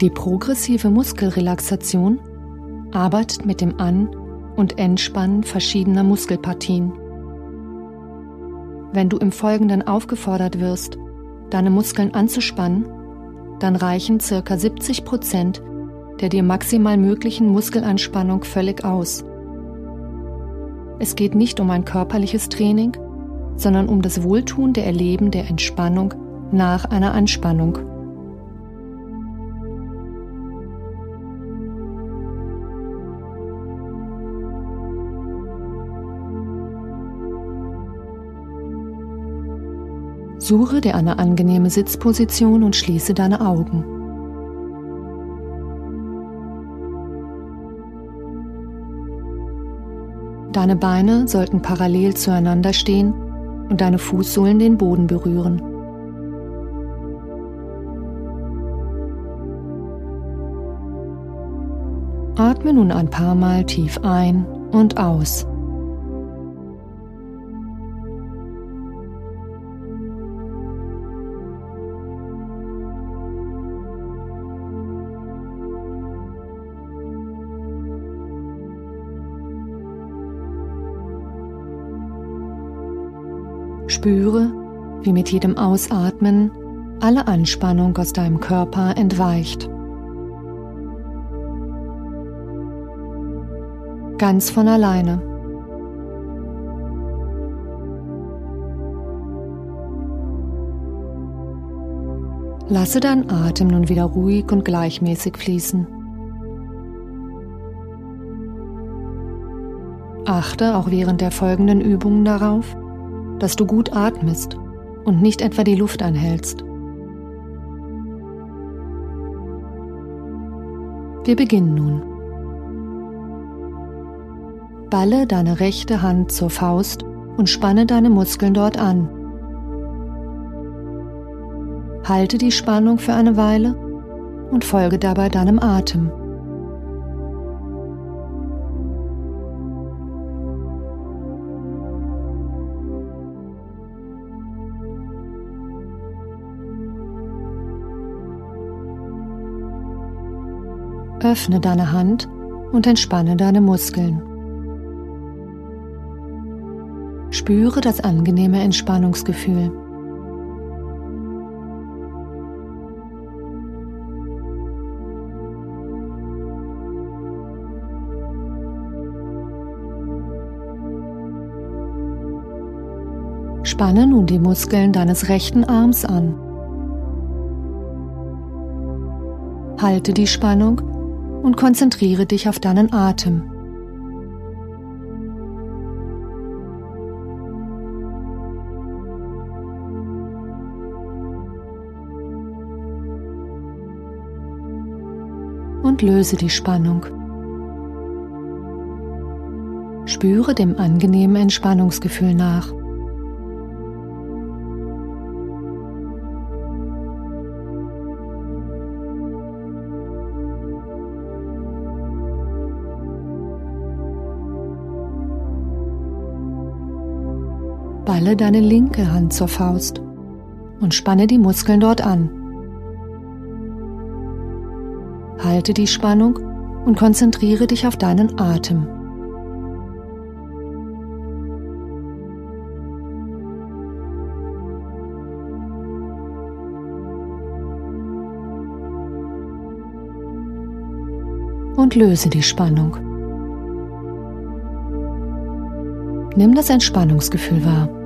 Die progressive Muskelrelaxation arbeitet mit dem An- und Entspannen verschiedener Muskelpartien. Wenn du im Folgenden aufgefordert wirst, deine Muskeln anzuspannen, dann reichen ca. 70 Prozent der dir maximal möglichen Muskelanspannung völlig aus. Es geht nicht um ein körperliches Training, sondern um das wohltuende Erleben der Entspannung nach einer Anspannung. Suche dir eine angenehme Sitzposition und schließe deine Augen. Deine Beine sollten parallel zueinander stehen und deine Fußsohlen den Boden berühren. Atme nun ein paar Mal tief ein und aus. Spüre, wie mit jedem Ausatmen alle Anspannung aus deinem Körper entweicht. Ganz von alleine. Lasse deinen Atem nun wieder ruhig und gleichmäßig fließen. Achte auch während der folgenden Übungen darauf, dass du gut atmest und nicht etwa die Luft anhältst. Wir beginnen nun. Balle deine rechte Hand zur Faust und spanne deine Muskeln dort an. Halte die Spannung für eine Weile und folge dabei deinem Atem. Öffne deine Hand und entspanne deine Muskeln. Spüre das angenehme Entspannungsgefühl. Spanne nun die Muskeln deines rechten Arms an. Halte die Spannung und konzentriere dich auf deinen Atem. Und löse die Spannung. Spüre dem angenehmen Entspannungsgefühl nach. Balle deine linke Hand zur Faust und spanne die Muskeln dort an. Halte die Spannung und konzentriere dich auf deinen Atem. Und löse die Spannung. Nimm das Entspannungsgefühl wahr.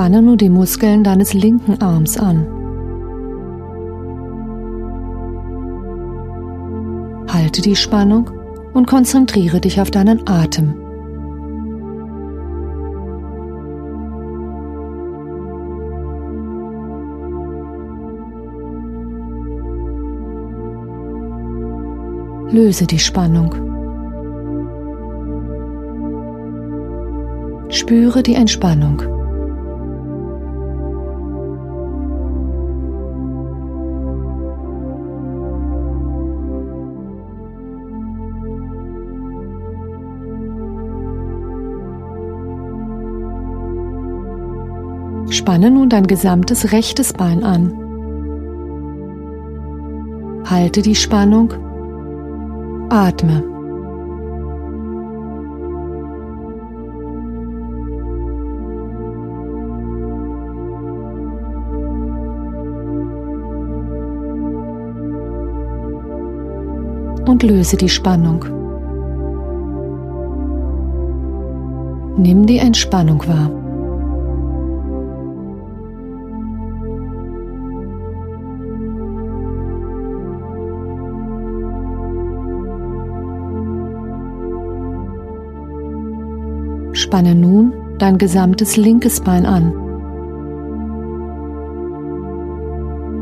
Spanne nun die Muskeln deines linken Arms an. Halte die Spannung und konzentriere dich auf deinen Atem. Löse die Spannung. Spüre die Entspannung. Spanne nun dein gesamtes rechtes Bein an. Halte die Spannung. Atme. Und löse die Spannung. Nimm die Entspannung wahr. Spanne nun dein gesamtes linkes Bein an.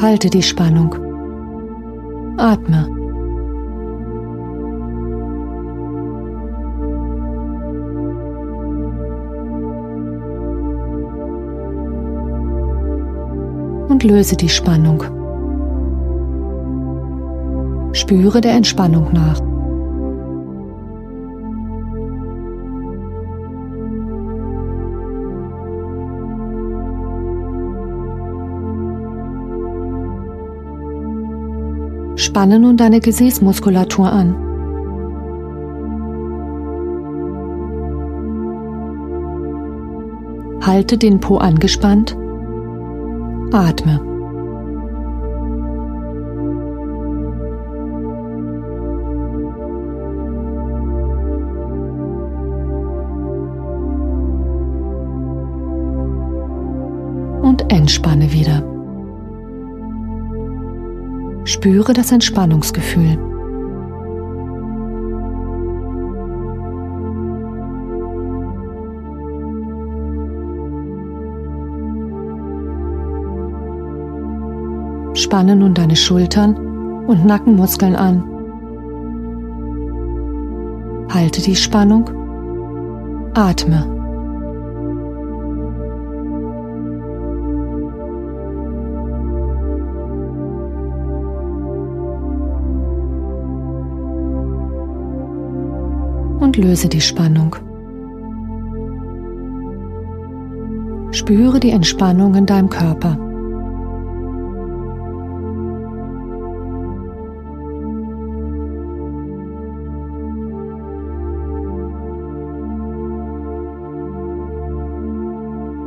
Halte die Spannung. Atme. Und löse die Spannung. Spüre der Entspannung nach. Spanne nun deine Gesäßmuskulatur an. Halte den Po angespannt. Atme. Und entspanne Spüre das Entspannungsgefühl. Spanne nun deine Schultern und Nackenmuskeln an. Halte die Spannung. Atme. Und löse die Spannung. Spüre die Entspannung in deinem Körper.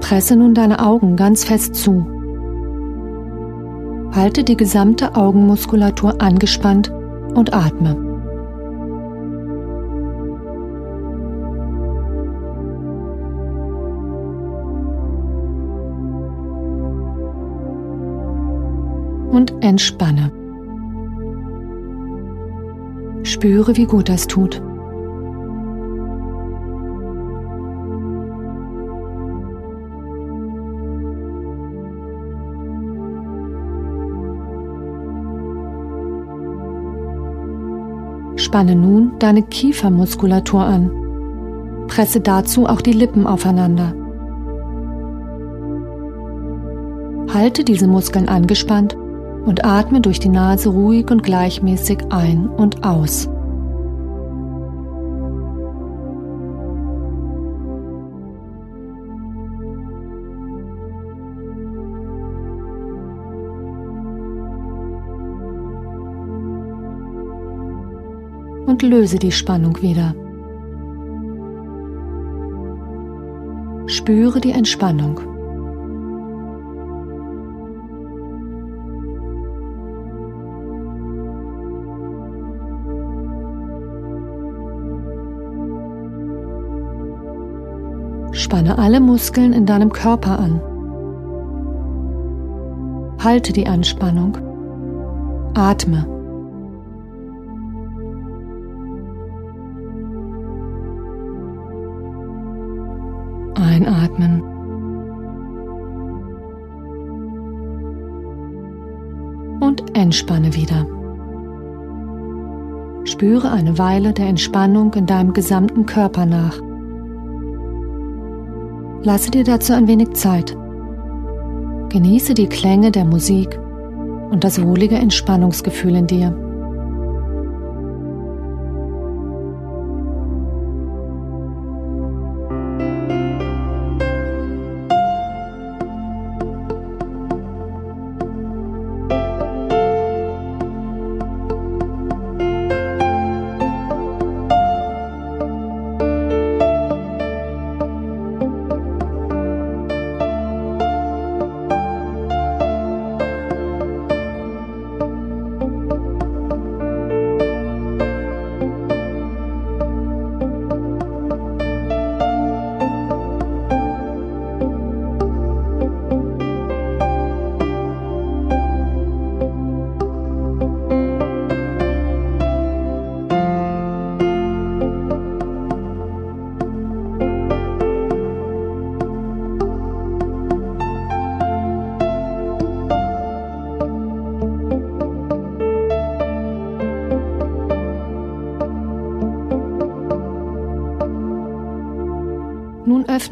Presse nun deine Augen ganz fest zu. Halte die gesamte Augenmuskulatur angespannt und atme. Und entspanne. Spüre, wie gut das tut. Spanne nun deine Kiefermuskulatur an. Presse dazu auch die Lippen aufeinander. Halte diese Muskeln angespannt und atme durch die Nase ruhig und gleichmäßig ein und aus. Und löse die Spannung wieder. Spüre die Entspannung. Spanne alle Muskeln in deinem Körper an. Halte die Anspannung. Atme. Einatmen. Und entspanne wieder. Spüre eine Weile der Entspannung in deinem gesamten Körper nach. Lasse dir dazu ein wenig Zeit. Genieße die Klänge der Musik und das wohlige Entspannungsgefühl in dir.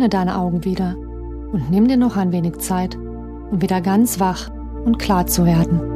Öffne deine Augen wieder und nimm dir noch ein wenig Zeit, um wieder ganz wach und klar zu werden.